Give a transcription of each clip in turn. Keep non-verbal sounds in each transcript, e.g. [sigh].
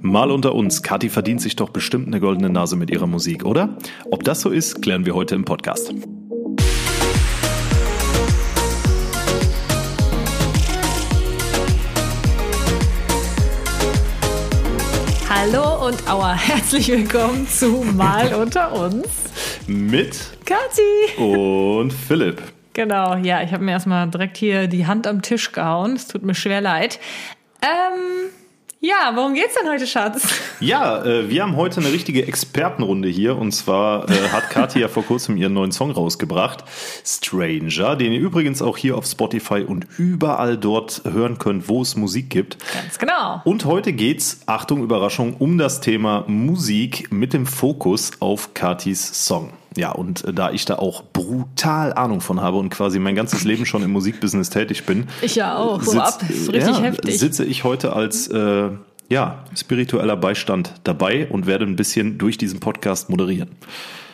Mal unter uns, Kathi verdient sich doch bestimmt eine goldene Nase mit ihrer Musik, oder? Ob das so ist, klären wir heute im Podcast. Hallo und Aua, herzlich willkommen zu Mal unter uns. Mit Kathi. und Philipp. Genau, ja, ich habe mir erstmal direkt hier die Hand am Tisch gehauen. Es tut mir schwer leid. Ähm, ja, worum geht's denn heute, Schatz? Ja, äh, wir haben heute eine richtige Expertenrunde hier und zwar äh, hat Kathi ja vor kurzem ihren neuen Song rausgebracht, Stranger, den ihr übrigens auch hier auf Spotify und überall dort hören könnt, wo es Musik gibt. Ganz genau. Und heute geht's, Achtung, Überraschung, um das Thema Musik mit dem Fokus auf Katis Song. Ja, und äh, da ich da auch brutal Ahnung von habe und quasi mein ganzes Leben schon im Musikbusiness tätig bin, Ich ja auch, so ab. Richtig ja, heftig. sitze ich heute als äh, ja, spiritueller Beistand dabei und werde ein bisschen durch diesen Podcast moderieren.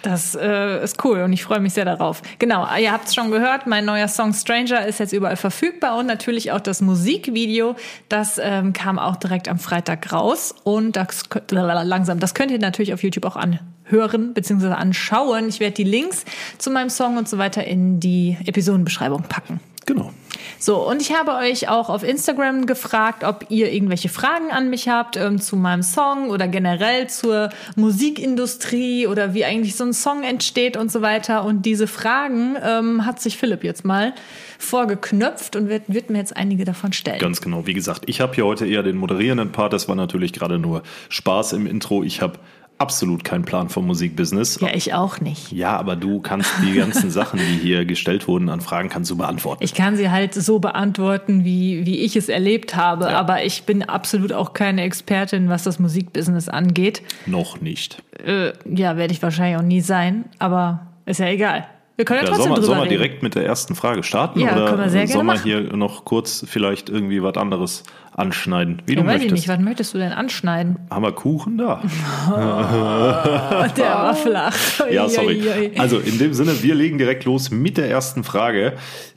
Das äh, ist cool und ich freue mich sehr darauf. Genau, ihr habt es schon gehört, mein neuer Song Stranger ist jetzt überall verfügbar und natürlich auch das Musikvideo, das ähm, kam auch direkt am Freitag raus und das langsam, das könnt ihr natürlich auf YouTube auch anhören bzw. anschauen. Ich werde die Links zu meinem Song und so weiter in die Episodenbeschreibung packen. Genau. So, und ich habe euch auch auf Instagram gefragt, ob ihr irgendwelche Fragen an mich habt ähm, zu meinem Song oder generell zur Musikindustrie oder wie eigentlich so ein Song entsteht und so weiter. Und diese Fragen ähm, hat sich Philipp jetzt mal vorgeknöpft und wird, wird mir jetzt einige davon stellen. Ganz genau. Wie gesagt, ich habe hier heute eher den moderierenden Part. Das war natürlich gerade nur Spaß im Intro. Ich habe absolut keinen Plan vom Musikbusiness. ja, ich auch nicht. Ja, aber du kannst die ganzen [laughs] Sachen, die hier gestellt wurden an Fragen, kannst du beantworten. Ich kann sie halt so beantworten, wie, wie ich es erlebt habe, Ja. aber ich bin absolut auch keine Expertin, was das Musikbusiness angeht. Noch nicht. Äh, ja, werde ich wahrscheinlich auch nie sein, aber ist ja egal. Wir können ja, Ja, trotzdem sollen wir, drüber reden. direkt mit der ersten Frage starten? Ja, oder können wir sehr gerne sollen wir machen. hier noch kurz vielleicht irgendwie was anderes anschneiden? Wie Ja, du weiß ich möchtest. nicht, was möchtest du denn anschneiden? Haben wir Kuchen da? [laughs] Der war flach. Ja, sorry. Also in dem Sinne, wir legen direkt los mit der ersten Frage.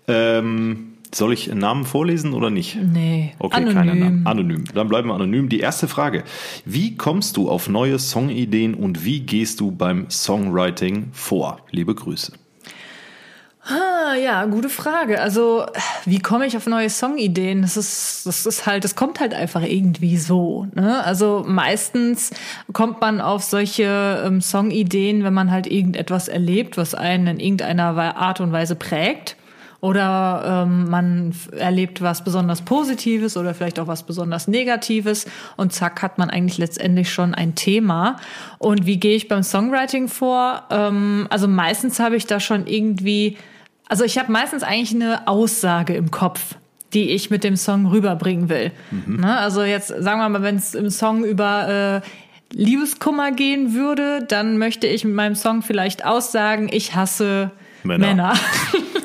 Ähm, soll ich einen Namen vorlesen oder nicht? Nee, Okay, anonym. keiner Name. Anonym. Dann bleiben wir anonym. Die erste Frage. Wie kommst du auf neue Songideen und wie gehst du beim Songwriting vor? Liebe Grüße. Ah, ja, gute Frage. Also, wie komme ich auf neue Songideen? Das ist, das ist halt, das kommt halt einfach irgendwie so. Ne? Also meistens kommt man auf solche ähm, Songideen, wenn man halt irgendetwas erlebt, was einen in irgendeiner Art und Weise prägt. Oder ähm, man erlebt was besonders Positives oder vielleicht auch was besonders Negatives und zack hat man eigentlich letztendlich schon ein Thema. Und wie gehe ich beim Songwriting vor? Ähm, also meistens habe ich da schon irgendwie, also ich habe meistens eigentlich eine Aussage im Kopf die ich mit dem Song rüberbringen will. Ne? Also jetzt sagen wir mal, wenn es im Song über äh, Liebeskummer gehen würde, dann möchte ich mit meinem Song vielleicht aussagen, ich hasse Männer. Männer. [laughs]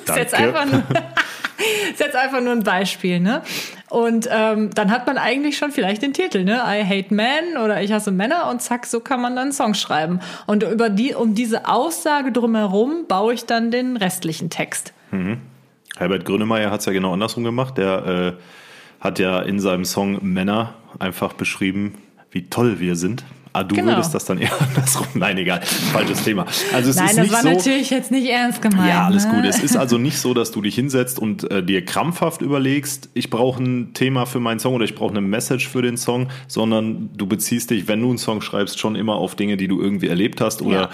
Das ist jetzt einfach nur, [laughs] ist jetzt einfach nur ein Beispiel, ne? Und ähm, dann hat man eigentlich schon vielleicht den Titel, ne? I hate men oder ich hasse Männer und zack, so kann man dann einen Song schreiben. Und über die, um diese Aussage drumherum baue ich dann den restlichen Text. Herbert Grönemeyer hat es ja genau andersrum gemacht. Der äh, hat ja in seinem Song Männer einfach beschrieben, wie toll wir sind. Ah, du Genau. würdest das dann eher [laughs] andersrum. Nein, egal. Falsches Thema. Also es Nein, ist das nicht war so. natürlich jetzt nicht ernst gemeint. Ja, alles ne? gut. Es ist [laughs] also nicht so, dass du dich hinsetzt und äh, dir krampfhaft überlegst, ich brauche ein Thema für meinen Song oder ich brauche eine Message für den Song, sondern du beziehst dich, wenn du einen Song schreibst, schon immer auf Dinge, die du irgendwie erlebt hast oder Ja.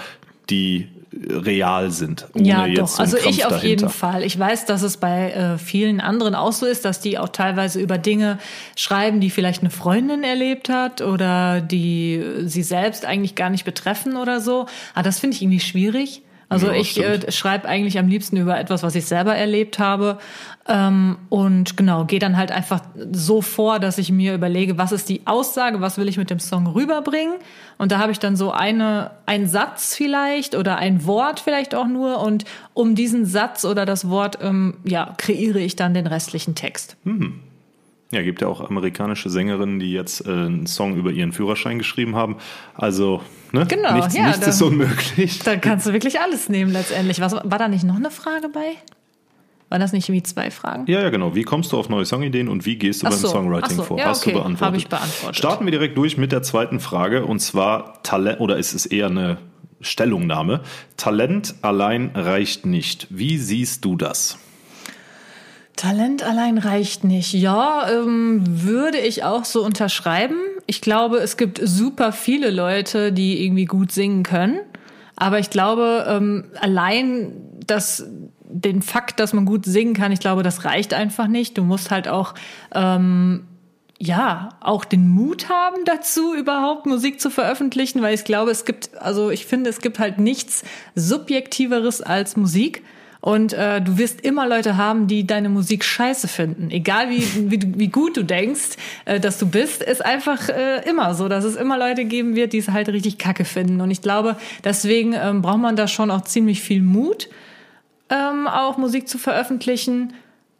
Die äh, real sind. Ja, doch. Also ich auf jeden dahinter. Fall. Ich weiß, dass es bei äh, vielen anderen auch so ist, dass die auch teilweise über Dinge schreiben, die vielleicht eine Freundin erlebt hat oder die äh, sie selbst eigentlich gar nicht betreffen oder so. Aber das finde ich irgendwie schwierig. Also Ja, ich äh, schreibe eigentlich am liebsten über etwas, was ich selber erlebt habe. Ähm, und genau, gehe dann halt einfach so vor, dass ich mir überlege, was ist die Aussage, was will ich mit dem Song rüberbringen. Und da habe ich dann so eine, einen Satz vielleicht oder ein Wort vielleicht auch nur. Und um diesen Satz oder das Wort, ähm, ja, kreiere ich dann den restlichen Text. Ja, gibt ja auch amerikanische Sängerinnen, die jetzt äh, einen Song über ihren Führerschein geschrieben haben. Also, ne? Genau, nichts, ja, nichts ist dann- unmöglich. Da kannst du wirklich alles nehmen letztendlich. Was, war da nicht noch eine Frage bei? Waren das nicht irgendwie zwei Fragen? Ja, ja, genau. Wie kommst du auf neue Songideen und wie gehst du Ach beim so, Songwriting so. vor? Ja, Hast okay. du beantwortet. Habe ich beantwortet. Starten wir direkt durch mit der zweiten Frage und zwar Talent, oder ist es eher eine Stellungnahme? Talent allein reicht nicht. Wie siehst du das? Talent allein reicht nicht. Ja, ähm, würde ich auch so unterschreiben. Ich glaube, es gibt super viele Leute, die irgendwie gut singen können. Aber ich glaube, ähm, allein das, den Fakt, dass man gut singen kann, ich glaube, das reicht einfach nicht. Du musst halt auch, ähm, ja, auch den Mut haben dazu, überhaupt Musik zu veröffentlichen, weil ich glaube, es gibt, also ich finde, es gibt halt nichts Subjektiveres als Musik. Und äh, du wirst immer Leute haben, die deine Musik scheiße finden. Egal wie, wie, wie gut du denkst, äh, dass du bist, ist einfach äh, immer so, dass es immer Leute geben wird, die es halt richtig kacke finden. Und ich glaube, deswegen ähm, braucht man da schon auch ziemlich viel Mut, ähm, auch Musik zu veröffentlichen.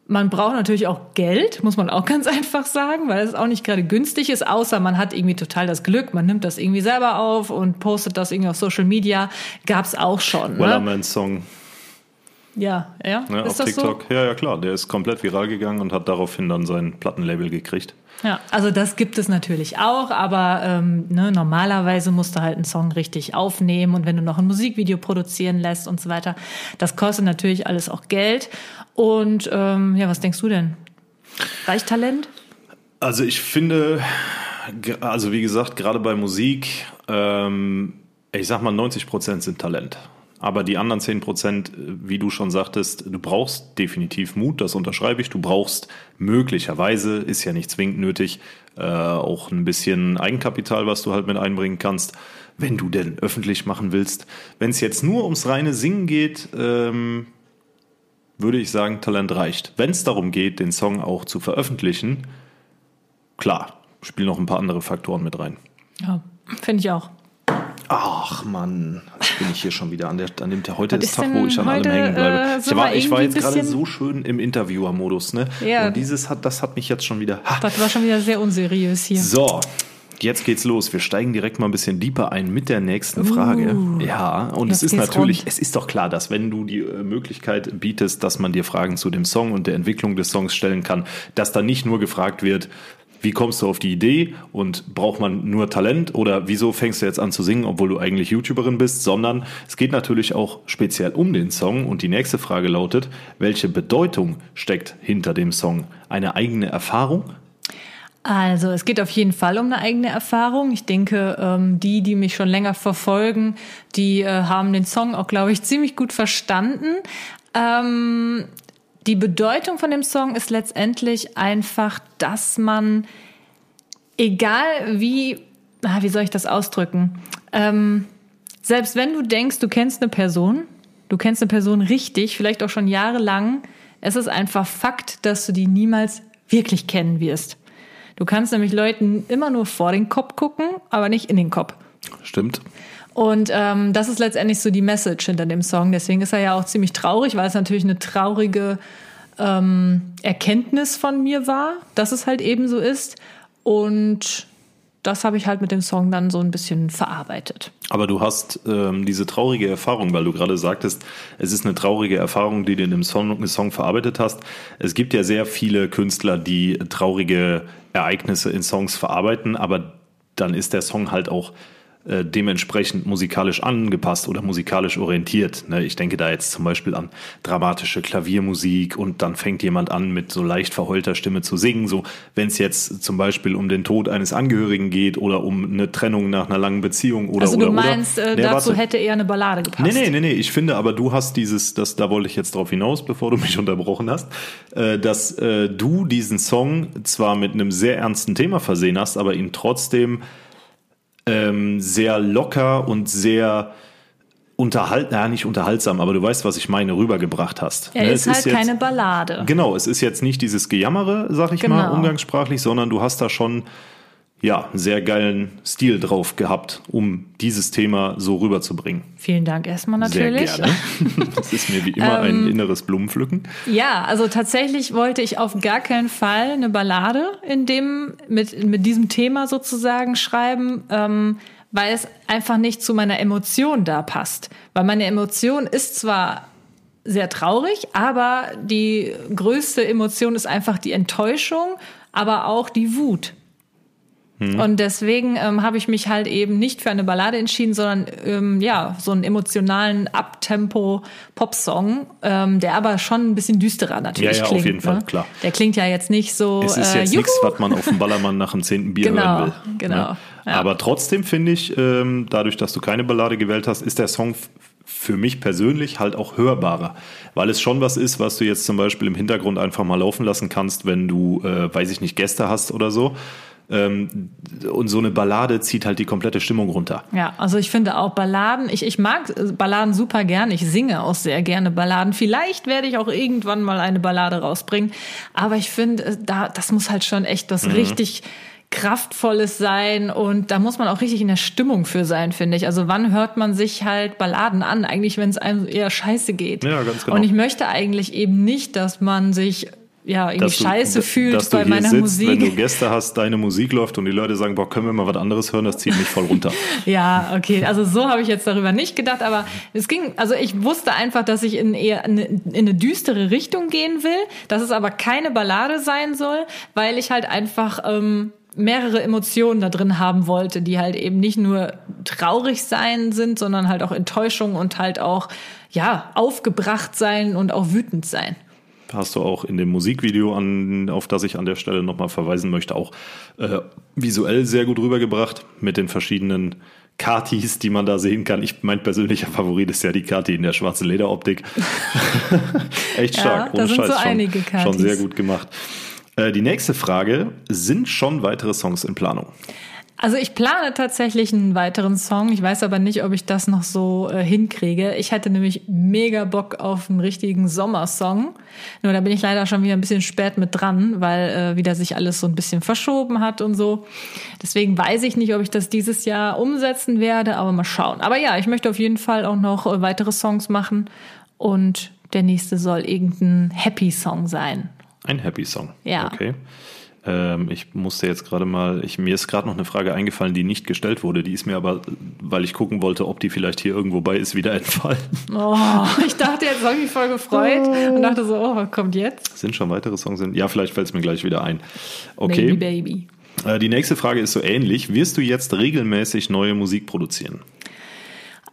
Man braucht natürlich auch Geld, muss man auch [laughs] ganz einfach sagen, weil es auch nicht gerade günstig ist, außer man hat irgendwie total das Glück, man nimmt das irgendwie selber auf und postet das irgendwie auf Social Media. Gab's auch schon. Ne? Song Ja, ja. ne, auf ist das TikTok. Ja, ja, klar. Der ist komplett viral gegangen und hat daraufhin dann sein Plattenlabel gekriegt. so? Ja, also das gibt es natürlich auch, aber ähm, ne, normalerweise musst du halt einen Song richtig aufnehmen und wenn du noch ein Musikvideo produzieren lässt und so weiter, das kostet natürlich alles auch Geld. Und ähm, ja, was denkst du denn? Reicht Talent? Also ich finde, also wie gesagt, gerade bei Musik, ähm, ich sag mal 90 Prozent sind Talent. Aber die anderen 10 Prozent, wie du schon sagtest, du brauchst definitiv Mut, das unterschreibe ich. Du brauchst möglicherweise, ist ja nicht zwingend nötig, äh, auch ein bisschen Eigenkapital, was du halt mit einbringen kannst, wenn du denn öffentlich machen willst. Wenn es jetzt nur ums reine Singen geht, ähm, würde ich sagen, Talent reicht. Wenn es darum geht, den Song auch zu veröffentlichen, klar, spielen noch ein paar andere Faktoren mit rein. Ja, finde ich auch. Ach Mann, jetzt bin ich hier schon wieder an, der, an dem heute Was ist Tag, wo ich an heute, allem hängen bleibe. äh, ich war, ich war jetzt gerade so schön im Interviewer-Modus, ne? Ja. Und dieses hat, das hat mich jetzt schon wieder. Ha. Das war schon wieder sehr unseriös hier. So, jetzt geht's los. Wir steigen direkt mal ein bisschen deeper ein mit der nächsten Frage. ja, und es ist natürlich, rund. es ist doch klar, dass wenn du die äh, Möglichkeit bietest, dass man dir Fragen zu dem Song und der Entwicklung des Songs stellen kann, dass da nicht nur gefragt wird, wie kommst du auf die Idee und braucht man nur Talent oder wieso fängst du jetzt an zu singen, obwohl du eigentlich YouTuberin bist, sondern es geht natürlich auch speziell um den Song und die nächste Frage lautet, welche Bedeutung steckt hinter dem Song? Eine eigene Erfahrung? Also es geht auf jeden Fall um eine eigene Erfahrung. Ich denke, ähm, die, die mich schon länger verfolgen, die äh, haben den Song auch, glaube ich, ziemlich gut verstanden. Ähm, die Bedeutung von dem Song ist letztendlich einfach, dass man, egal wie, ah, wie soll ich das ausdrücken, ähm, selbst wenn du denkst, du kennst eine Person, du kennst eine Person richtig, vielleicht auch schon jahrelang, es ist einfach Fakt, dass du die niemals wirklich kennen wirst. Du kannst nämlich Leuten immer nur vor den Kopf gucken, aber nicht in den Kopf. Stimmt. Und ähm, das ist letztendlich so die Message hinter dem Song. Deswegen ist er ja auch ziemlich traurig, weil es natürlich eine traurige ähm, Erkenntnis von mir war, dass es halt eben so ist. Und das habe ich halt mit dem Song dann so ein bisschen verarbeitet. Aber du hast ähm, diese traurige Erfahrung, weil du gerade sagtest, es ist eine traurige Erfahrung, die du in dem Song, Song verarbeitet hast. Es gibt ja sehr viele Künstler, die traurige Ereignisse in Songs verarbeiten, aber dann ist der Song halt auch äh, dementsprechend musikalisch angepasst oder musikalisch orientiert. Ne? Ich denke da jetzt zum Beispiel an dramatische Klaviermusik und dann fängt jemand an mit so leicht verheulter Stimme zu singen. So, wenn es jetzt zum Beispiel um den Tod eines Angehörigen geht oder um eine Trennung nach einer langen Beziehung oder Also oder du meinst, oder. äh, Nee, dazu warte. hätte eher eine Ballade gepasst. Nee, nee, nee, nee, ich finde aber du hast dieses, das, da wollte ich jetzt drauf hinaus, bevor du mich [laughs] unterbrochen hast, äh, dass äh, du diesen Song zwar mit einem sehr ernsten Thema versehen hast, aber ihn trotzdem ähm, sehr locker und sehr unterhalt, ja nicht unterhaltsam, aber du weißt, was ich meine, rübergebracht hast. Er Ne, ist halt jetzt- keine Ballade. Genau, es ist jetzt nicht dieses Gejammere, sag ich mal, Genau. umgangssprachlich, sondern du hast da schon ja, sehr geilen Stil drauf gehabt, um dieses Thema so rüberzubringen. Vielen Dank erstmal natürlich. Sehr gerne. [laughs] Das ist mir wie immer ein inneres Blumenpflücken. Ja, also tatsächlich wollte ich auf gar keinen Fall eine Ballade in dem, mit, mit diesem Thema sozusagen schreiben, ähm, weil es einfach nicht zu meiner Emotion da passt. Weil meine Emotion ist zwar sehr traurig, aber die größte Emotion ist einfach die Enttäuschung, aber auch die Wut. Mhm. Und deswegen ähm, habe ich mich halt eben nicht für eine Ballade entschieden, sondern ähm, ja, so einen emotionalen Abtempo-Popsong, ähm, der aber schon ein bisschen düsterer natürlich ja, ja, klingt. auf jeden ne? Fall, klar. Der klingt ja jetzt nicht so. Es ist jetzt äh, nichts, was man auf dem Ballermann nach dem zehnten Bier Genau, hören will. genau, Ne? ja. Aber trotzdem finde ich, ähm, dadurch, dass du keine Ballade gewählt hast, ist der Song für mich persönlich halt auch hörbarer. Weil es schon was ist, was du jetzt zum Beispiel im Hintergrund einfach mal laufen lassen kannst, wenn du, äh, weiß ich nicht, Gäste hast oder so. Ähm, und so eine Ballade zieht halt die komplette Stimmung runter. Ja, also ich finde auch Balladen, ich, ich mag äh, Balladen super gern, ich singe auch sehr gerne Balladen. Vielleicht werde ich auch irgendwann mal eine Ballade rausbringen, aber ich finde, äh, da, das muss halt schon echt Mhm. was richtig kraftvolles sein und da muss man auch richtig in der Stimmung für sein, finde ich. Also wann hört man sich halt Balladen an? Eigentlich, wenn es einem eher scheiße geht. Ja, ganz genau. Und ich möchte eigentlich eben nicht, dass man sich ja irgendwie du- scheiße fühlt bei meiner sitzt, Musik. Wenn du Gäste hast, deine Musik läuft und die Leute sagen, boah, können wir mal was anderes hören, das zieht mich voll runter. [laughs] Ja, okay. Also so habe ich jetzt darüber nicht gedacht, aber es ging, also ich wusste einfach, dass ich in eher in, in eine düstere Richtung gehen will, dass es aber keine Ballade sein soll, weil ich halt einfach ähm, mehrere Emotionen da drin haben wollte, die halt eben nicht nur traurig sein sind, sondern halt auch Enttäuschung und halt auch ja aufgebracht sein und auch wütend sein. Hast du auch in dem Musikvideo, an, auf das ich an der Stelle nochmal verweisen möchte, auch äh, visuell sehr gut rübergebracht mit den verschiedenen Katis, die man da sehen kann. Ich, mein persönlicher Favorit ist ja die Kati in der schwarzen Lederoptik. [laughs] Echt Ja, stark, da ohne sind Scheiß. so schon, einige Katis. schon sehr gut gemacht. Äh, die nächste Frage, sind schon weitere Songs in Planung? Also ich plane tatsächlich einen weiteren Song. Ich weiß aber nicht, ob ich das noch so äh, hinkriege. Ich hätte nämlich mega Bock auf einen richtigen Sommersong. Nur da bin ich leider schon wieder ein bisschen spät mit dran, weil äh, wieder sich alles so ein bisschen verschoben hat und so. Deswegen weiß ich nicht, ob ich das dieses Jahr umsetzen werde, aber mal schauen. Aber ja, ich möchte auf jeden Fall auch noch äh, weitere Songs machen und der nächste soll irgendein Happy Song sein. Ein Happy Song. Ja. Okay. Ähm, ich musste jetzt gerade mal, ich, mir ist gerade noch eine Frage eingefallen, die nicht gestellt wurde. Die ist mir aber, weil ich gucken wollte, ob die vielleicht hier irgendwo bei ist, wieder entfallen. Oh, ich dachte, jetzt habe ich mich voll gefreut und dachte so, oh, was kommt jetzt? Sind schon weitere Songs? In? Ja, vielleicht fällt es mir gleich wieder ein. Okay. Baby, Baby. Äh, die nächste Frage ist so ähnlich. Wirst du jetzt regelmäßig neue Musik produzieren?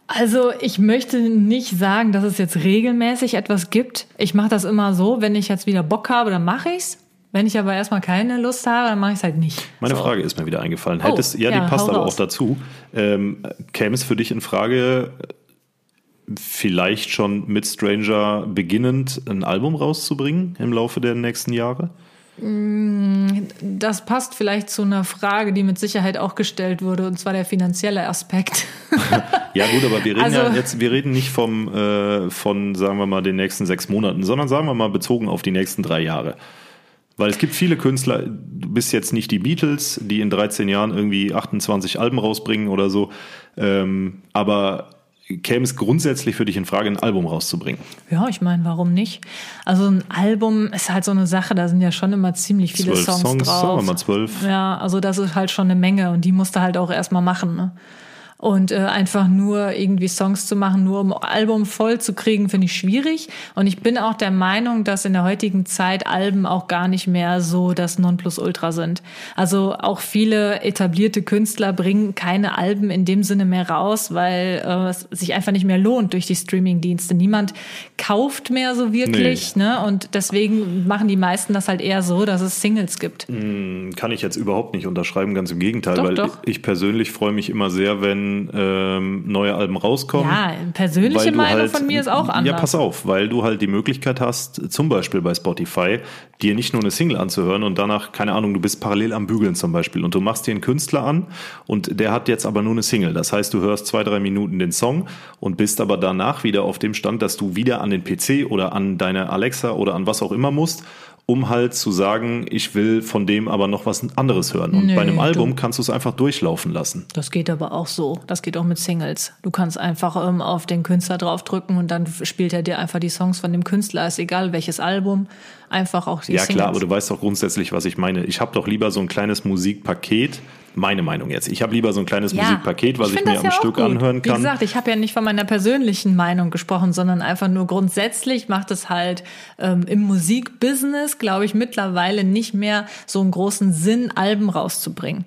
Also ich möchte nicht sagen, dass es jetzt regelmäßig etwas gibt. Ich mache das immer so, wenn ich jetzt wieder Bock habe, dann mache ich's. Wenn ich aber erstmal keine Lust habe, dann mache ich es halt nicht. Meine so. Frage ist mir wieder eingefallen. Oh, Hättest, ja, die ja, passt aber raus. auch dazu. Ähm, käme es für dich in Frage, vielleicht schon mit Stranger beginnend ein Album rauszubringen im Laufe der nächsten Jahre? Das passt vielleicht zu einer Frage, die mit Sicherheit auch gestellt wurde, und zwar der finanzielle Aspekt. [laughs] Ja gut, aber wir reden Also- ja jetzt, wir reden nicht vom äh, von, sagen wir mal, den nächsten sechs Monaten, sondern sagen wir mal bezogen auf die nächsten drei Jahre. Weil es gibt viele Künstler, du bist jetzt nicht die Beatles, die in 13 Jahren irgendwie 28 Alben rausbringen oder so, ähm, aber käme es grundsätzlich für dich in Frage, ein Album rauszubringen? ja, ich meine, warum nicht? Also ein Album ist halt so eine Sache, da sind ja schon immer ziemlich viele Zwölf Songs, Songs, drauf. sagen wir mal zwölf. Ja, also das ist halt schon eine Menge und die musst du halt auch erstmal machen. Ne? Und äh, einfach nur irgendwie Songs zu machen, nur um Album voll zu kriegen, finde ich schwierig. Und ich bin auch der Meinung, dass in der heutigen Zeit Alben auch gar nicht mehr so das Nonplusultra sind. Also auch viele etablierte Künstler bringen keine Alben in dem Sinne mehr raus, weil äh, es sich einfach nicht mehr lohnt durch die Streamingdienste. Niemand kauft mehr so wirklich, ne? Und deswegen machen die meisten das halt eher so, dass es Singles gibt. Kann ich jetzt überhaupt nicht unterschreiben, ganz im Gegenteil, Doch, weil doch. ich persönlich freue mich immer sehr, wenn ähm, neue Alben rauskommen. Ja, persönliche Meinung halt- von mir ist auch anders. Ja, pass auf, weil du halt die Möglichkeit hast, zum Beispiel bei Spotify, dir nicht nur eine Single anzuhören und danach, keine Ahnung, du bist parallel am Bügeln zum Beispiel und du machst dir einen Künstler an und der hat jetzt aber nur eine Single. Das heißt, du hörst zwei, drei Minuten den Song und bist aber danach wieder auf dem Stand, dass du wieder an den PC oder an deine Alexa oder an was auch immer musst, um halt zu sagen, ich will von dem aber noch was anderes hören. Und Nö, bei einem du- Album kannst du es einfach durchlaufen lassen. Das geht aber auch so. Das geht auch mit Singles. Du kannst einfach ähm, auf den Künstler draufdrücken und dann spielt er dir einfach die Songs von dem Künstler. Ist egal welches Album. Einfach auch die Ja Singles. klar, aber du weißt doch grundsätzlich, was ich meine. Ich habe doch lieber so ein kleines Musikpaket, Meine Meinung jetzt. Ich habe lieber so ein kleines Ja, Musikpaket, was ich, find mir am ja Stück gut. anhören Wie kann. gesagt, ich habe ja nicht von meiner persönlichen Meinung gesprochen, sondern einfach nur grundsätzlich macht es halt ähm, im Musikbusiness, glaube ich, mittlerweile nicht mehr so einen großen Sinn, Alben rauszubringen.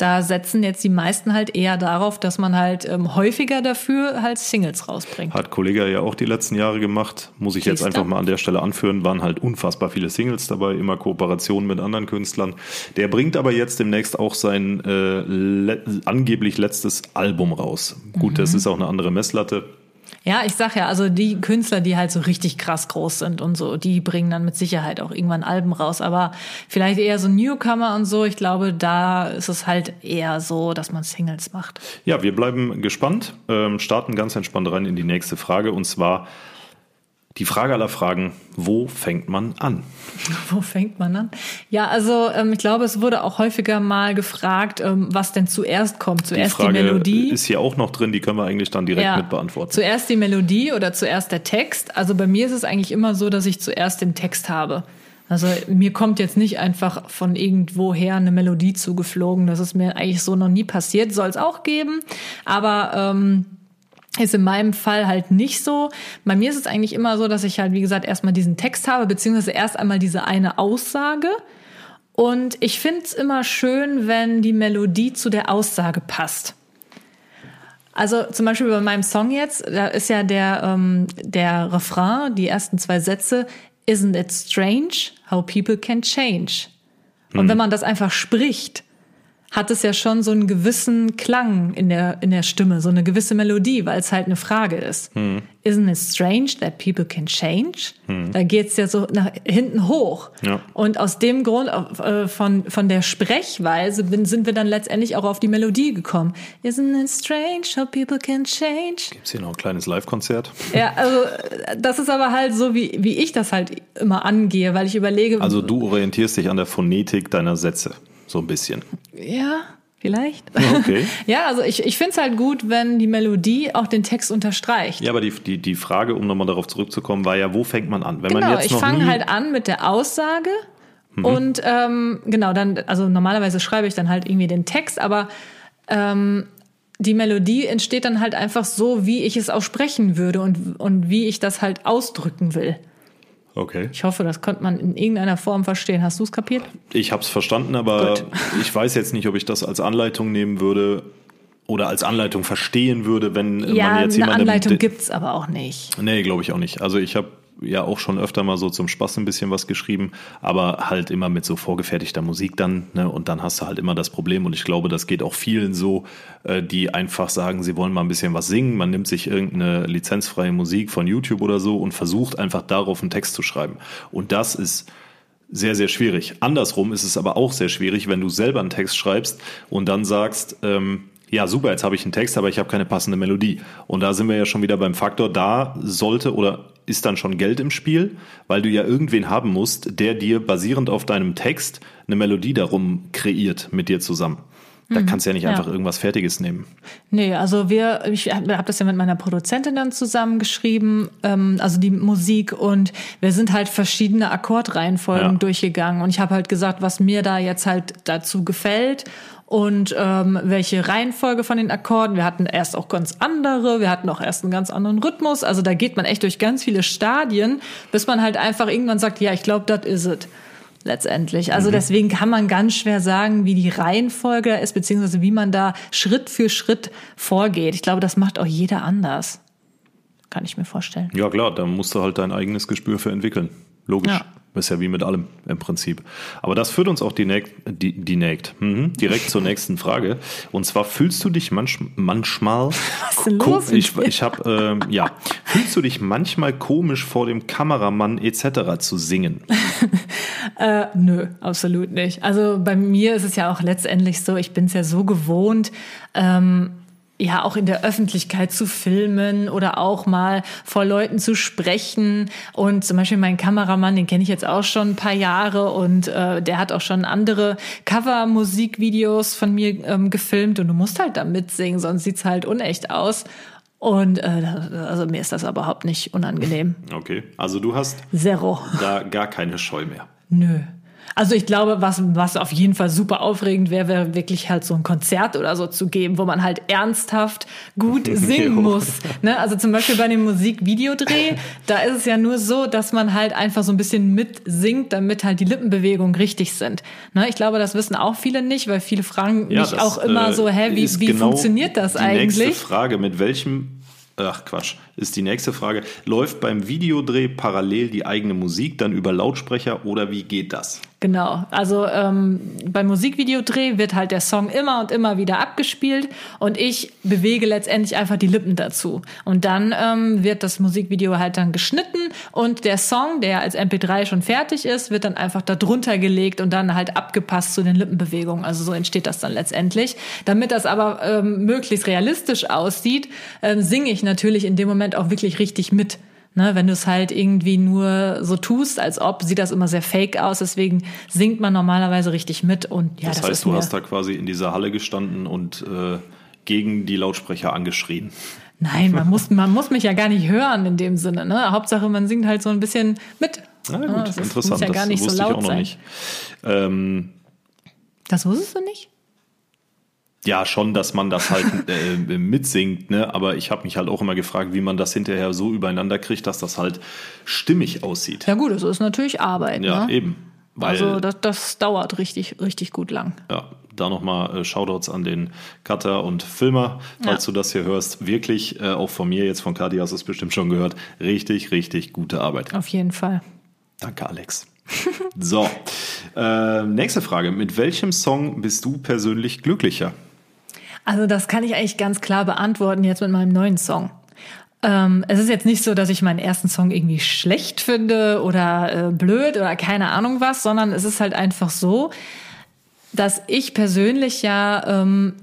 Da setzen jetzt die meisten halt eher darauf, dass man halt ähm, häufiger dafür halt Singles rausbringt. Hat Kollege ja auch die letzten Jahre gemacht. Muss ich jetzt Siehste? einfach mal an der Stelle anführen. Waren halt unfassbar viele Singles dabei, immer Kooperationen mit anderen Künstlern. Der bringt aber jetzt demnächst auch sein äh, le angeblich letztes Album raus. Gut, Mhm. das ist auch eine andere Messlatte. Ja, ich sag ja, also die Künstler, die halt so richtig krass groß sind und so, die bringen dann mit Sicherheit auch irgendwann Alben raus. Aber vielleicht eher so Newcomer und so, ich glaube, da ist es halt eher so, dass man Singles macht. Ja, wir bleiben gespannt, ähm, starten ganz entspannt rein in die nächste Frage und zwar die Frage aller Fragen, wo fängt man an? [laughs] Wo fängt man an? Ja, also ähm, ich glaube, es wurde auch häufiger mal gefragt, ähm, was denn zuerst kommt. Die Zuerst die, Frage Melodie. ist hier auch noch drin, die können wir eigentlich dann direkt mit beantworten. Zuerst die Melodie oder zuerst der Text. Also bei mir ist es eigentlich immer so, dass ich zuerst den Text habe. Also mir kommt jetzt nicht einfach von irgendwoher eine Melodie zugeflogen. Das ist mir eigentlich so noch nie passiert. Soll es auch geben. Aber ähm, ist in meinem Fall halt nicht so. Bei mir ist es eigentlich immer so, dass ich halt, wie gesagt, erstmal diesen Text habe, beziehungsweise erst einmal diese eine Aussage. Und ich finde es immer schön, wenn die Melodie zu der Aussage passt. Also zum Beispiel bei meinem Song jetzt, da ist ja der, ähm, der Refrain, die ersten zwei Sätze, Isn't it strange how people can change? Und wenn man das einfach spricht, hat es ja schon so einen gewissen Klang in der, in der Stimme, so eine gewisse Melodie, weil es halt eine Frage ist. Isn't it strange that people can change? Da geht's ja so nach hinten hoch. Ja. Und aus dem Grund, äh, von, von der Sprechweise bin, sind wir dann letztendlich auch auf die Melodie gekommen. Isn't it strange how people can change? Ist hier noch ein kleines Live-Konzert? Ja, also das ist aber halt so, wie, wie ich das halt immer angehe, weil ich überlege, Also du orientierst dich an der Phonetik deiner Sätze, so ein bisschen. ja, vielleicht. Okay. [laughs] Ja, also ich, ich finde es halt gut, wenn die Melodie auch den Text unterstreicht. Ja, aber die, die, die Frage, um nochmal darauf zurückzukommen, war ja, wo fängt man an? Wenn man genau, jetzt ich Mhm. fange halt an mit der Aussage und ähm, genau, dann, also normalerweise schreibe ich dann halt irgendwie den Text, aber ähm, die Melodie entsteht dann halt einfach so, wie ich es auch sprechen würde und, und wie ich das halt ausdrücken will. Okay. Ich hoffe, das konnte man in irgendeiner Form verstehen. Hast du es kapiert? Ich habe es verstanden, aber Gut. [laughs] ich weiß jetzt nicht, ob ich das als Anleitung nehmen würde oder als Anleitung verstehen würde, wenn Ja, man jetzt eine jemandem... Anleitung gibt's aber auch nicht. Nee, glaube ich auch nicht. Also ich habe ja auch schon öfter mal so zum Spaß ein bisschen was geschrieben, aber halt immer mit so vorgefertigter Musik dann. Ne? Und dann hast du halt immer das Problem. Und ich glaube, das geht auch vielen so, äh, die einfach sagen, sie wollen mal ein bisschen was singen. Man nimmt sich irgendeine lizenzfreie Musik von YouTube oder so und versucht einfach darauf einen Text zu schreiben. Und das ist sehr, sehr schwierig. Andersrum ist es aber auch sehr schwierig, wenn du selber einen Text schreibst und dann sagst, ähm, ja, super, jetzt habe ich einen Text, aber ich habe keine passende Melodie. Und da sind wir ja schon wieder beim Faktor, da sollte oder ist dann schon Geld im Spiel, weil du ja irgendwen haben musst, der dir basierend auf deinem Text eine Melodie darum kreiert mit dir zusammen. Da kannst du ja nicht ja. einfach irgendwas Fertiges nehmen. Nee, also wir, ich habe hab das ja mit meiner Produzentin dann zusammengeschrieben, ähm, also die Musik und wir sind halt verschiedene Akkordreihenfolgen Ja. durchgegangen und ich habe halt gesagt, was mir da jetzt halt dazu gefällt und ähm, welche Reihenfolge von den Akkorden. Wir hatten erst auch ganz andere, wir hatten auch erst einen ganz anderen Rhythmus. Also da geht man echt durch ganz viele Stadien, bis man halt einfach irgendwann sagt, ja, ich glaube, das is it. Letztendlich. Also deswegen kann man ganz schwer sagen, wie die Reihenfolge ist, beziehungsweise wie man da Schritt für Schritt vorgeht. Ich glaube, das macht auch jeder anders. Kann ich mir vorstellen. Ja klar, da musst du halt dein eigenes Gespür für entwickeln. Logisch. Ja. Ist ja wie mit allem im Prinzip. Aber das führt uns auch direkt, die, die nägt, mhm, direkt zur nächsten Frage. Und zwar fühlst du dich manch, manchmal. [laughs] Was ist denn los Ich, ich habe ähm, ja. Fühlst du dich manchmal komisch vor dem Kameramann etc. zu singen? [laughs] Äh, nö, absolut nicht. Also bei mir ist es ja auch letztendlich so, ich bin es ja so gewohnt, ähm, ja auch in der Öffentlichkeit zu filmen oder auch mal vor Leuten zu sprechen. Und zum Beispiel mein Kameramann, den kenne ich jetzt auch schon ein paar Jahre und äh, der hat auch schon andere Cover-Musikvideos von mir ähm, gefilmt und du musst halt da mitsingen, sonst sieht's halt unecht aus. Und äh, also mir ist das überhaupt nicht unangenehm. Okay, also du hast Zero. da gar keine Scheu mehr. Nö. Also ich glaube, was, was auf jeden Fall super aufregend wäre, wäre wirklich halt so ein Konzert oder so zu geben, wo man halt ernsthaft gut [laughs] singen muss. Ne? Also zum Beispiel bei dem Musikvideodreh, da ist es ja nur so, dass man halt einfach so ein bisschen mitsingt, damit halt die Lippenbewegungen richtig sind. Ne? Ich glaube, das wissen auch viele nicht, weil viele fragen Ja, mich das, auch immer äh, so, hä, wie, wie genau funktioniert das die eigentlich? nächste Frage, mit welchem Ach Quatsch, ist die nächste Frage. Läuft beim Videodreh parallel die eigene Musik dann über Lautsprecher oder wie geht das? Genau, also ähm, beim Musikvideodreh wird halt der Song immer und immer wieder abgespielt und ich bewege letztendlich einfach die Lippen dazu. Und dann ähm, wird das Musikvideo halt dann geschnitten und der Song, der als MP3 schon fertig ist, wird dann einfach da drunter gelegt und dann halt abgepasst zu den Lippenbewegungen. Also so entsteht das dann letztendlich. Damit das aber ähm, möglichst realistisch aussieht, ähm, singe ich natürlich in dem Moment auch wirklich richtig mit. Ne, wenn du es halt irgendwie nur so tust, als ob, sieht das immer sehr fake aus. Deswegen singt man normalerweise richtig mit. Und ja, Das, das, heißt, du hast da quasi in dieser Halle gestanden und äh, gegen die Lautsprecher angeschrien. Nein, man muss, man muss mich ja gar nicht hören in dem Sinne. Ne? Hauptsache, man singt halt so ein bisschen mit. Na gut, Ja, das ist- interessant. muss ja gar das nicht so wusste ich laut auch noch sein. nicht. Ähm, Das wusstest du nicht? Ja, schon, dass man das halt [laughs] äh, mitsingt, ne? aber ich habe mich halt auch immer gefragt, wie man das hinterher so übereinander kriegt, dass das halt stimmig aussieht. Ja gut, das ist natürlich Arbeit. Ja, ne? eben. Weil, Also das, das dauert richtig, richtig gut lang. ja, da nochmal äh, Shoutouts an den Cutter und Filmer, falls Ja. du das hier hörst. Wirklich, äh, auch von mir jetzt, von Kadi hast du es bestimmt schon gehört, richtig, richtig gute Arbeit. Auf jeden Fall. Danke, Alex. [laughs] so, äh, nächste Frage. Mit welchem Song bist du persönlich glücklicher? Also das kann ich eigentlich ganz klar beantworten jetzt mit meinem neuen Song. Ähm, es ist jetzt nicht so, dass ich meinen ersten Song irgendwie schlecht finde oder äh, blöd oder keine Ahnung was, sondern es ist halt einfach so, dass ich persönlich ja ähm,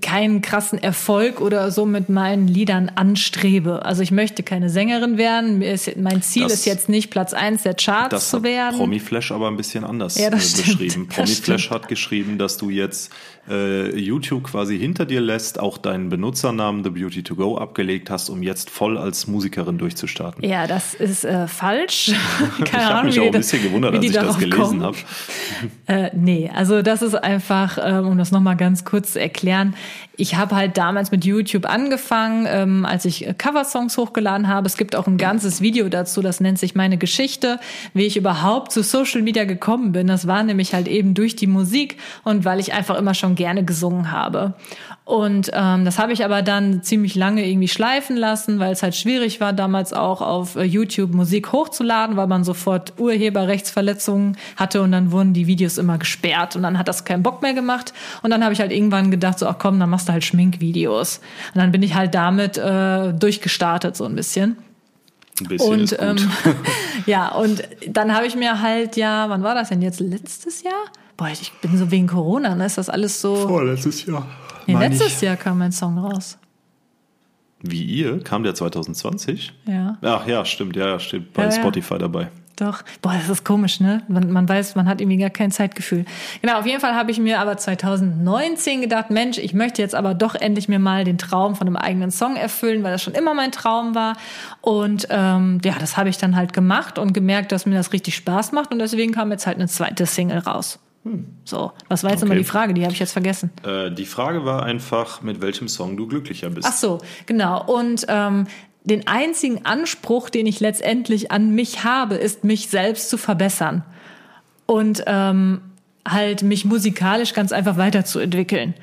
keinen krassen Erfolg oder so mit meinen Liedern anstrebe. Also ich möchte keine Sängerin werden. Ist, mein Ziel Das- ist jetzt nicht Platz eins der Charts zu werden. Promiflash aber ein bisschen anders Ja, das äh, beschrieben. Das Promiflash stimmt. hat geschrieben, dass du jetzt äh, YouTube quasi hinter dir lässt, auch deinen Benutzernamen The Beauty to Go abgelegt hast, um jetzt voll als Musikerin durchzustarten. Ja, das ist äh, falsch. [laughs] Keine ich habe mich auch ein bisschen gewundert, als ich das gelesen habe. [laughs] Äh, nee, also das ist einfach, ähm, um das nochmal ganz kurz zu erklären. Ich habe halt damals mit YouTube angefangen, ähm, als ich äh, Coversongs hochgeladen habe. Es gibt auch ein ganzes Video dazu, das nennt sich meine Geschichte, wie ich überhaupt zu Social Media gekommen bin. Das war nämlich halt eben durch die Musik und weil ich einfach immer schon gerne gesungen habe. Und ähm, das habe ich aber dann ziemlich lange irgendwie schleifen lassen, weil es halt schwierig war, damals auch auf äh, YouTube Musik hochzuladen, weil man sofort Urheberrechtsverletzungen hatte und dann wurden die Videos immer gesperrt und dann hat das keinen Bock mehr gemacht. Und dann habe ich halt irgendwann gedacht, so, ach komm, dann machst du halt Schminkvideos. Und dann bin ich halt damit äh, durchgestartet, so ein bisschen. Ein Und ähm, [laughs] ja, und dann habe ich mir halt, ja, wann war das denn jetzt? Letztes Jahr? Boah, ich bin so wegen Corona, ne? Ist das alles so. Vorletztes Jahr. Nee, letztes ich. Jahr kam mein Song raus. Wie ihr? Kam der 2020? Ja, Ach ja, stimmt, ja, ja, steht bei Ja, ja. Spotify dabei. doch. Boah, das ist komisch, ne? Man, man weiß, man hat irgendwie gar kein Zeitgefühl. Genau, auf jeden Fall habe ich mir aber 2019 gedacht, Mensch, ich möchte jetzt aber doch endlich mir mal den Traum von einem eigenen Song erfüllen, weil das schon immer mein Traum war. Und ähm, ja, das habe ich dann halt gemacht und gemerkt, dass mir das richtig Spaß macht. Und deswegen kam jetzt halt eine zweite Single raus. So, was war jetzt Okay. nochmal die Frage? Die habe ich jetzt vergessen. Äh, die Frage war einfach, mit welchem Song du glücklicher bist. Ach so, genau. Und ähm, den einzigen Anspruch, den ich letztendlich an mich habe, ist, mich selbst zu verbessern und ähm, halt mich musikalisch ganz einfach weiterzuentwickeln.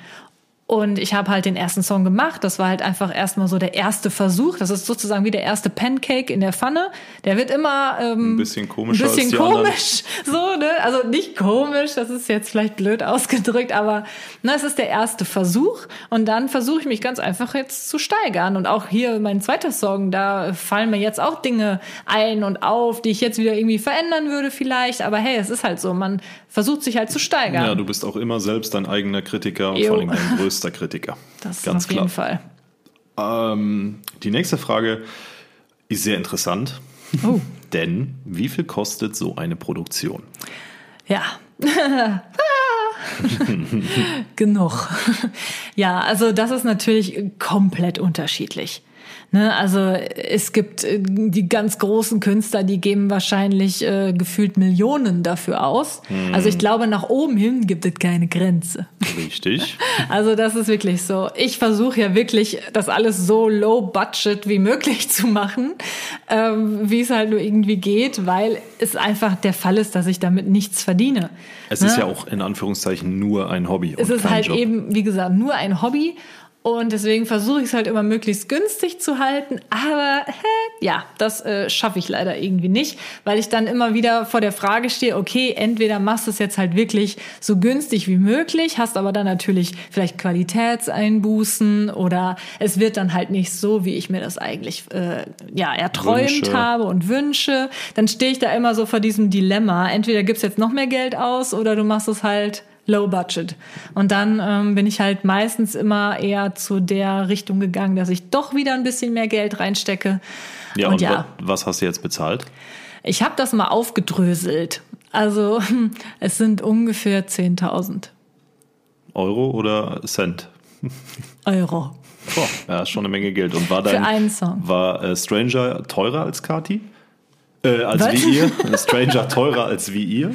Und ich habe halt den ersten Song gemacht. Das war halt einfach erstmal so der erste Versuch. Das ist sozusagen wie der erste Pancake in der Pfanne. Der wird immer ähm, Ein bisschen ein komischer bisschen die anderen. komisch, [laughs] so, ne? Also nicht komisch, das ist jetzt vielleicht blöd [laughs] ausgedrückt, aber ne, es ist der erste Versuch und dann versuche ich mich ganz einfach jetzt zu steigern. Und auch hier mein zweiter Song, da fallen mir jetzt auch Dinge ein und auf, die ich jetzt wieder irgendwie verändern würde vielleicht. Aber hey, es ist halt so, man versucht sich halt zu steigern. Ja, du bist auch immer selbst dein eigener Kritiker und Jo. vor allem dein [laughs] größter Kritiker. das ist Ganz auf klar. jeden Fall. Ähm, die nächste Frage ist sehr interessant. Oh. Denn wie viel kostet so eine Produktion? Ja. [laughs] Genug. ja, also das ist natürlich komplett unterschiedlich. Ne, also es gibt äh, die ganz großen Künstler, die geben wahrscheinlich äh, gefühlt Millionen dafür aus. Mhm. Also ich glaube, nach oben hin gibt es keine Grenze. Richtig. [laughs] Also das ist wirklich so. Ich versuche ja wirklich, das alles so low budget wie möglich zu machen, ähm, wie es halt nur irgendwie geht, weil es einfach der Fall ist, dass ich damit nichts verdiene. Es ne? ist ja auch in Anführungszeichen nur ein Hobby. Es ist halt Job. eben, wie gesagt, nur ein Hobby. Und deswegen versuche ich es halt immer möglichst günstig zu halten. Aber hä, ja, das äh, schaffe ich leider irgendwie nicht, weil ich dann immer wieder vor der Frage stehe, okay, entweder machst du es jetzt halt wirklich so günstig wie möglich, hast aber dann natürlich vielleicht Qualitätseinbußen oder es wird dann halt nicht so, wie ich mir das eigentlich äh, ja erträumt Wünsche. habe und wünsche. Dann stehe ich da immer so vor diesem Dilemma. Entweder gibst jetzt noch mehr Geld aus oder du machst es halt Low Budget. Und dann ähm, bin ich halt meistens immer eher zu der Richtung gegangen, dass ich doch wieder ein bisschen mehr Geld reinstecke. Ja, und, und ja. was hast du jetzt bezahlt? Ich habe das mal aufgedröselt. Also [laughs] es sind ungefähr 10.000. Euro oder Cent? Euro. Boah, ja, schon eine Menge Geld. Und war dein, Für einen Song. War äh, Stranger teurer als Kati? Äh, als Was? wie ihr? Stranger teurer als wie ihr?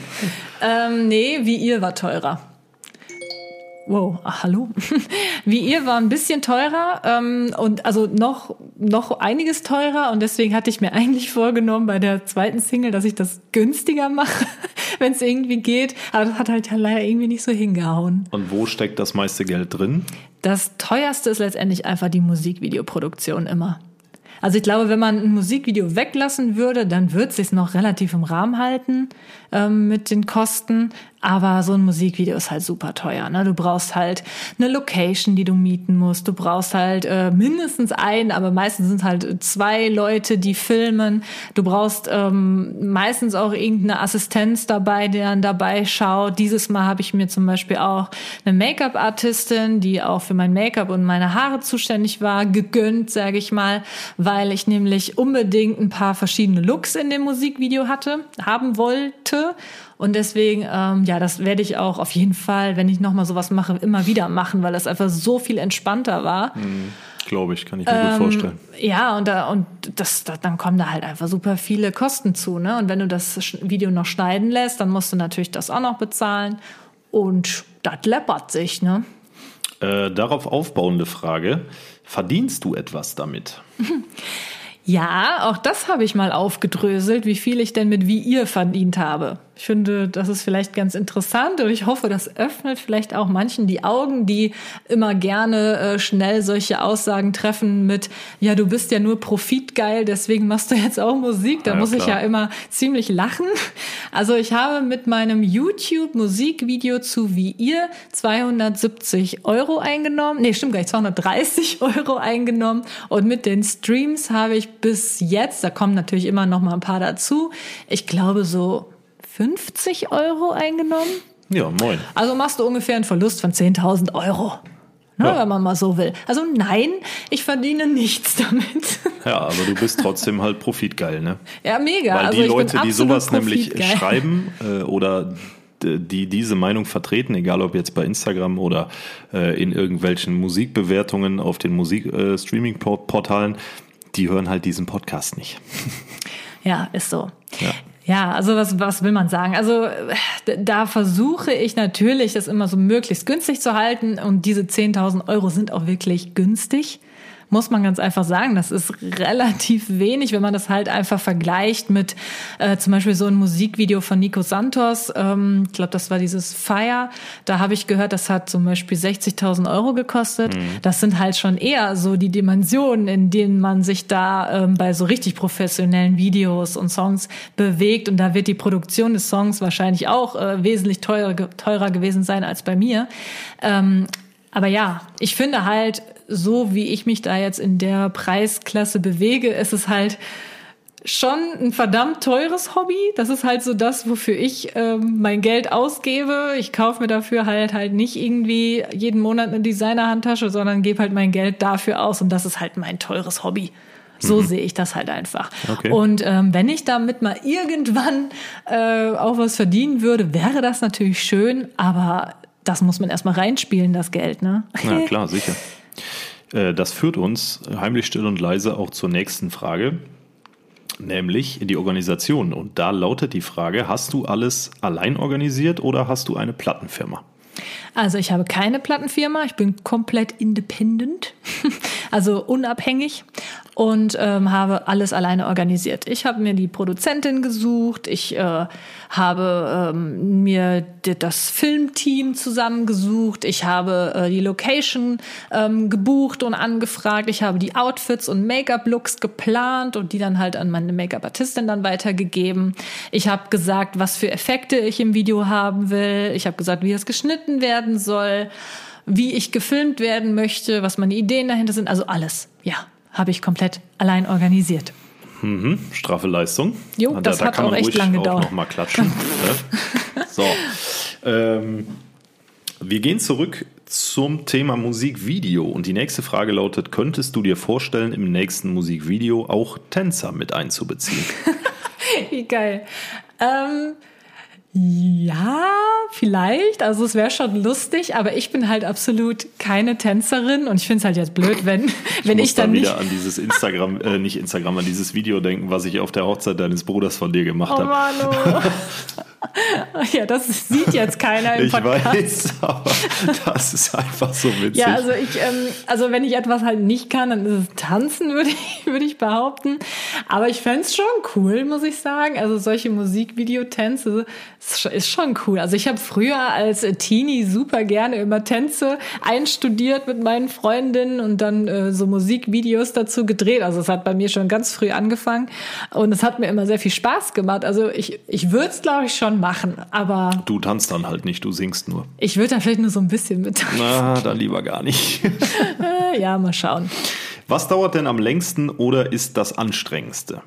Ähm, nee, wie ihr war teurer. Wow, ach, hallo. [laughs] Wie ihr war ein bisschen teurer ähm, und also noch noch einiges teurer und deswegen hatte ich mir eigentlich vorgenommen bei der zweiten Single, dass ich das günstiger mache, [laughs] wenn es irgendwie geht. Aber das hat halt leider irgendwie nicht so hingehauen. Und wo steckt das meiste Geld drin? Das teuerste ist letztendlich einfach die Musikvideoproduktion immer. Also ich glaube, wenn man ein Musikvideo weglassen würde, dann wird es sich noch relativ im Rahmen halten ähm, mit den Kosten. Aber so ein Musikvideo ist halt super teuer. Ne? Du brauchst halt eine Location, die du mieten musst. Du brauchst halt äh, mindestens einen, aber meistens sind halt zwei Leute, die filmen. Du brauchst ähm, meistens auch irgendeine Assistenz dabei, der dann dabei schaut. Dieses Mal habe ich mir zum Beispiel auch eine Make-up-Artistin, die auch für mein Make-up und meine Haare zuständig war, gegönnt, sage ich mal, weil ich nämlich unbedingt ein paar verschiedene Looks in dem Musikvideo hatte, haben wollte. Und deswegen, ähm, ja, das werde ich auch auf jeden Fall, wenn ich nochmal sowas mache, immer wieder machen, weil das einfach so viel entspannter war. Mhm. Glaube ich, kann ich mir ähm, gut vorstellen. Ja, und, da, und das, da, dann kommen da halt einfach super viele Kosten zu. Ne? Und wenn du das Video noch schneiden lässt, dann musst du natürlich das auch noch bezahlen. Und das läppert sich. Ne? Äh, darauf aufbauende Frage. Verdienst du etwas damit? [laughs] Ja, auch das habe ich mal aufgedröselt, wie viel ich denn mit wie ihr verdient habe. Ich finde, das ist vielleicht ganz interessant und ich hoffe, das öffnet vielleicht auch manchen die Augen, die immer gerne äh, schnell solche Aussagen treffen mit, ja, du bist ja nur profitgeil, deswegen machst du jetzt auch Musik. Da ja, muss klar. ich ja immer ziemlich lachen. Also ich habe mit meinem YouTube-Musikvideo zu wie ihr 270 Euro eingenommen. Nee, stimmt gar nicht, 230 [laughs] Euro eingenommen. Und mit den Streams habe ich bis jetzt, da kommen natürlich immer noch mal ein paar dazu, ich glaube so 50 Euro eingenommen. Ja, moin. Also machst du ungefähr einen Verlust von 10.000 Euro. Ne, ja. Wenn man mal so will. Also nein, ich verdiene nichts damit. Ja, aber du bist trotzdem halt profitgeil, ne? Ja, mega. Weil also die Leute, die sowas nämlich schreiben äh, oder die diese Meinung vertreten, egal ob jetzt bei Instagram oder äh, in irgendwelchen Musikbewertungen auf den Musikstreaming-Portalen, äh, die hören halt diesen Podcast nicht. Ja, ist so. Ja. Ja, also was, was will man sagen? Also da versuche ich natürlich, das immer so möglichst günstig zu halten und diese 10.000 Euro sind auch wirklich günstig muss man ganz einfach sagen. Das ist relativ wenig, wenn man das halt einfach vergleicht mit äh, zum Beispiel so ein Musikvideo von Nico Santos. Ähm, ich glaube, das war dieses Fire. Da habe ich gehört, das hat zum Beispiel 60.000 Euro gekostet. Mhm. Das sind halt schon eher so die Dimensionen, in denen man sich da ähm, bei so richtig professionellen Videos und Songs bewegt. Und da wird die Produktion des Songs wahrscheinlich auch äh, wesentlich teurer, teurer gewesen sein als bei mir. Ähm, aber ja, ich finde halt, so wie ich mich da jetzt in der Preisklasse bewege, ist es halt schon ein verdammt teures Hobby. Das ist halt so das, wofür ich ähm, mein Geld ausgebe. Ich kaufe mir dafür halt halt nicht irgendwie jeden Monat eine Designer-Handtasche, sondern gebe halt mein Geld dafür aus und das ist halt mein teures Hobby. So mhm. sehe ich das halt einfach. Okay. Und ähm, wenn ich damit mal irgendwann äh, auch was verdienen würde, wäre das natürlich schön, aber das muss man erstmal reinspielen, das Geld, ne? Ja, [laughs] klar, sicher. Äh, das führt uns heimlich still und leise auch zur nächsten Frage, nämlich die Organisation. Und da lautet die Frage, hast du alles allein organisiert oder hast du eine Plattenfirma? Also ich habe keine Plattenfirma, ich bin komplett independent, [laughs] also unabhängig und ähm, habe alles alleine organisiert. Ich habe mir die Produzentin gesucht, ich äh, habe ähm, mir das Filmteam zusammengesucht, ich habe äh, die Location ähm, gebucht und angefragt, ich habe die Outfits und Make-up-Looks geplant und die dann halt an meine Make-up-Artistin dann weitergegeben. Ich habe gesagt, was für Effekte ich im Video haben will. Ich habe gesagt, wie es geschnitten werden soll, wie ich gefilmt werden möchte, was meine Ideen dahinter sind. Also alles, ja, habe ich komplett allein organisiert. Mhm, straffe Leistung. Jo, da, das da hat auch echt lange gedauert. noch mal klatschen. [laughs] ne? So, ähm, wir gehen zurück zum Thema Musikvideo und die nächste Frage lautet: Könntest du dir vorstellen, im nächsten Musikvideo auch Tänzer mit einzubeziehen? [laughs] Wie geil. Ähm, ja, vielleicht. Also es wäre schon lustig, aber ich bin halt absolut keine Tänzerin und ich finde es halt jetzt blöd, wenn, wenn ich, ich dann, dann wieder an dieses Instagram, äh, nicht Instagram, an dieses Video denken, was ich auf der Hochzeit deines Bruders von dir gemacht oh, habe. [laughs] [laughs] ja, das sieht jetzt keiner im ich Podcast. Ich [laughs] weiß, aber das ist einfach so witzig. Ja, also ich, ähm, also wenn ich etwas halt nicht kann, dann ist es Tanzen, [laughs] würde ich, würde ich behaupten. Aber ich fände schon cool, muss ich sagen. Also solche Musikvideotänze ist schon cool. Also ich habe früher als Teenie super gerne immer Tänze einstudiert mit meinen Freundinnen und dann äh, so Musikvideos dazu gedreht. Also es hat bei mir schon ganz früh angefangen und es hat mir immer sehr viel Spaß gemacht. Also ich, ich würde es, glaube ich, schon machen, aber... Du tanzt dann halt nicht, du singst nur. Ich würde da vielleicht nur so ein bisschen mit. Na, dann lieber gar nicht. [laughs] Äh, ja, mal schauen. Was dauert denn am längsten oder ist das anstrengendste?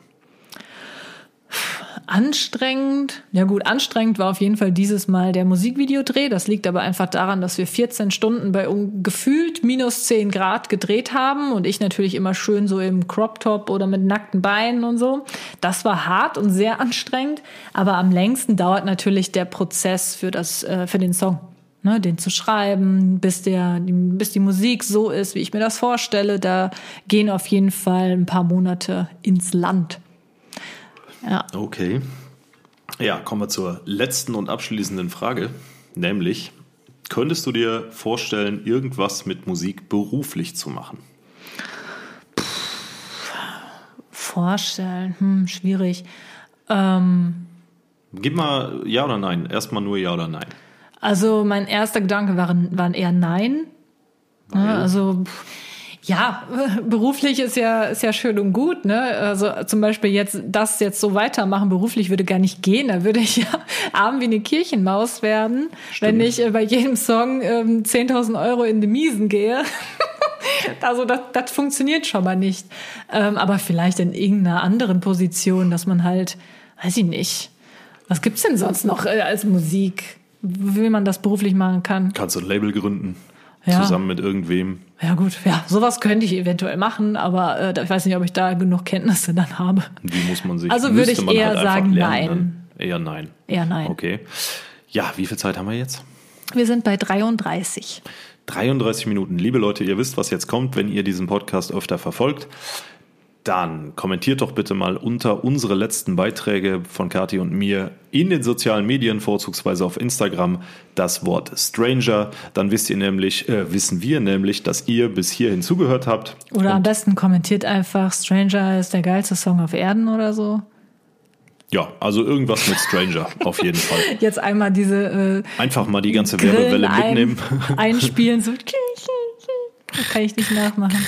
Anstrengend. Ja gut, anstrengend war auf jeden Fall dieses Mal der Musikvideodreh. Das liegt aber einfach daran, dass wir 14 Stunden bei gefühlt minus 10 Grad gedreht haben und ich natürlich immer schön so im Crop Top oder mit nackten Beinen und so. Das war hart und sehr anstrengend, aber am längsten dauert natürlich der Prozess für das äh, für den Song. Ne, den zu schreiben, bis der, bis die Musik so ist, wie ich mir das vorstelle, da gehen auf jeden Fall ein paar Monate ins Land. Ja. Okay. Ja, kommen wir zur letzten und abschließenden Frage, nämlich könntest du dir vorstellen, irgendwas mit Musik beruflich zu machen? vorstellen, hm, schwierig. Ähm, Gib mal ja oder nein. Erstmal nur ja oder nein. Also mein erster Gedanke waren, waren eher nein. Weil? Also pff, ja, [laughs] beruflich ist ja, ist ja schön und gut, ne? Also zum Beispiel jetzt das jetzt so weitermachen, beruflich würde gar nicht gehen. Da würde ich [laughs] ja arm wie eine Kirchenmaus werden, Stimmt. wenn ich äh, bei jedem Song ähm, 10.000 Euro in die Miesen gehe. [laughs] also das, das funktioniert schon mal nicht. Ähm, aber vielleicht in irgendeiner anderen Position, dass man halt, weiß ich nicht, was gibt's denn sonst noch äh, als Musik? Wie man das beruflich machen kann. Kannst du ein Label gründen? Ja. zusammen mit irgendwem. Ja gut, ja, sowas könnte ich eventuell machen, aber äh, ich weiß nicht, ob ich da genug Kenntnisse dann habe. Wie muss man sich? Also würde ich eher halt sagen nein. Dann? Eher nein. Eher nein. Okay. Ja, wie viel Zeit haben wir jetzt? Wir sind bei 33. 33 Minuten. Liebe Leute, ihr wisst, was jetzt kommt, wenn ihr diesen Podcast öfter verfolgt dann kommentiert doch bitte mal unter unsere letzten Beiträge von Kati und mir in den sozialen Medien, vorzugsweise auf Instagram, das Wort Stranger. Dann wisst ihr nämlich, äh, wissen wir nämlich, dass ihr bis hierhin zugehört habt. Oder am besten kommentiert einfach Stranger ist der geilste Song auf Erden oder so. Ja, also irgendwas mit Stranger, [laughs] auf jeden Fall. Jetzt einmal diese. Äh, Einfach mal die ganze Werbewelle mitnehmen. Ein, einspielen, so. [laughs] Kann ich nicht nachmachen. [laughs]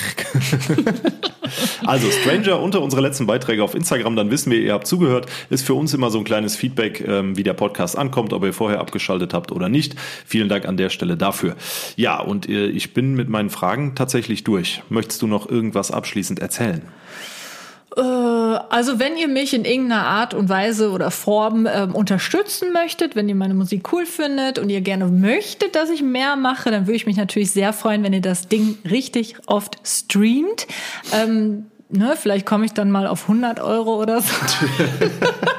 also Stranger unter unsere letzten Beiträge auf Instagram, dann wissen wir, ihr habt zugehört. Ist für uns immer so ein kleines Feedback, ähm, wie der Podcast ankommt, ob ihr vorher abgeschaltet habt oder nicht. Vielen Dank an der Stelle dafür. Ja, und äh, ich bin mit meinen Fragen tatsächlich durch. Möchtest du noch irgendwas abschließend erzählen? Äh, also wenn ihr mich in irgendeiner Art und Weise oder Form ähm, unterstützen möchtet, wenn ihr meine Musik cool findet und ihr gerne möchtet, dass ich mehr mache, dann würde ich mich natürlich sehr freuen, wenn ihr das Ding richtig oft streamt. Ähm, ne, vielleicht komme ich dann mal auf 100 Euro oder so. [laughs]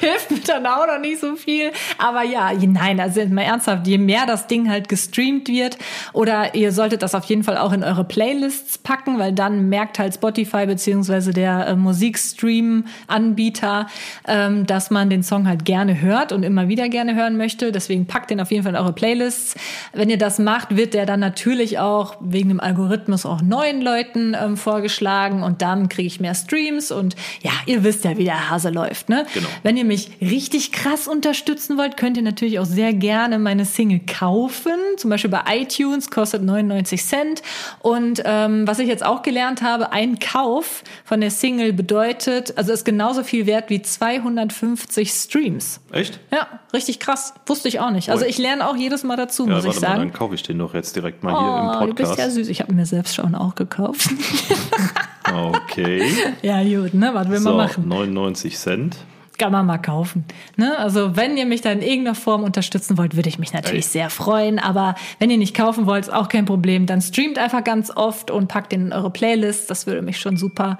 hilft mir dann auch noch nicht so viel. Aber ja, nein, also mal ernsthaft, je mehr das Ding halt gestreamt wird oder ihr solltet das auf jeden Fall auch in eure Playlists packen, weil dann merkt halt Spotify beziehungsweise der äh, Musikstream-Anbieter, ähm, dass man den Song halt gerne hört und immer wieder gerne hören möchte. Deswegen packt den auf jeden Fall in eure Playlists. Wenn ihr das macht, wird der dann natürlich auch wegen dem Algorithmus auch neuen Leuten ähm, vorgeschlagen und dann kriege ich mehr Streams und ja, ihr wisst ja, wie der Hase läuft. Ne? Genau. Wenn ihr mich richtig krass unterstützen wollt, könnt ihr natürlich auch sehr gerne meine Single kaufen. Zum Beispiel bei iTunes kostet 99 Cent. Und ähm, was ich jetzt auch gelernt habe, ein Kauf von der Single bedeutet, also ist genauso viel wert wie 250 Streams. Echt? Ja, richtig krass. Wusste ich auch nicht. Also ich lerne auch jedes Mal dazu, Ja, muss ich warte mal, sagen. dann kaufe ich den doch jetzt direkt mal hier Oh, im du bist ja Podcast. süß. Ich habe mir selbst schon auch gekauft. [laughs] [laughs] Okay. [laughs] ja, gut, ne? Was will man So, machen? 99 Cent. Kann man mal kaufen. Ne? Also wenn ihr mich da in irgendeiner Form unterstützen wollt, würde ich mich natürlich Ey. sehr freuen. Aber wenn ihr nicht kaufen wollt, ist auch kein Problem. Dann streamt einfach ganz oft und packt den in eure Playlist. Das würde mich schon super.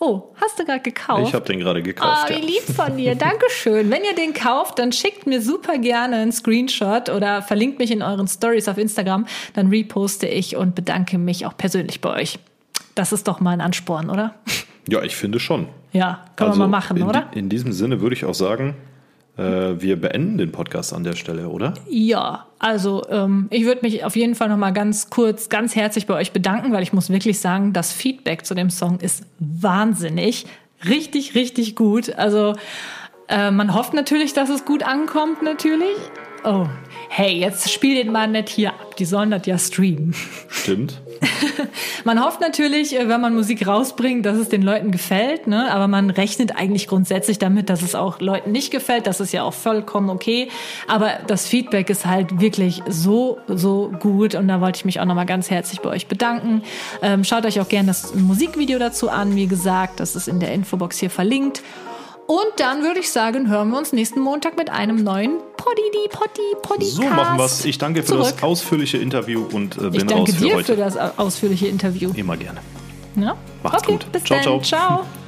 Oh, hast du gerade gekauft? Ich habe den gerade gekauft. wie ja. lieb von [laughs] dir. Dankeschön. Wenn ihr den kauft, dann schickt mir super gerne einen Screenshot oder verlinkt mich in euren Stories auf Instagram. Dann reposte ich und bedanke mich auch persönlich bei euch. Das ist doch mal ein Ansporn, oder? ja, ich finde schon. Ja, kann Also man mal machen, in, oder? In diesem Sinne würde ich auch sagen, äh, wir beenden den Podcast an der Stelle, oder? Ja, also ähm, ich würde mich auf jeden Fall noch mal ganz kurz, ganz herzlich bei euch bedanken, weil ich muss wirklich sagen, das Feedback zu dem Song ist wahnsinnig, richtig, richtig gut. Also äh, man hofft natürlich, dass es gut ankommt, natürlich. Oh, hey, jetzt spiel den mal nicht hier ab. Die sollen das ja streamen. Stimmt. [laughs] [laughs] Man hofft natürlich, äh, wenn man Musik rausbringt, dass es den Leuten gefällt, ne? aber man rechnet eigentlich grundsätzlich damit, dass es auch Leuten nicht gefällt. Das ist ja auch vollkommen okay. Aber das Feedback ist halt wirklich so, so gut und da wollte ich mich auch nochmal ganz herzlich bei euch bedanken. Ähm, schaut euch auch gerne das Musikvideo dazu an, wie gesagt, das ist in der Infobox hier verlinkt. Und dann würde ich sagen, hören wir uns nächsten Montag mit einem neuen Poddy, Poddy, Podcast. So machen wir's. Ich danke für zurück. das ausführliche Interview und äh, Ich bin danke raus für dir heute. für das ausführliche Interview. Immer gerne. Ja? Macht's okay, gut. Bis Ciao, dann. ciao. ciao. [laughs]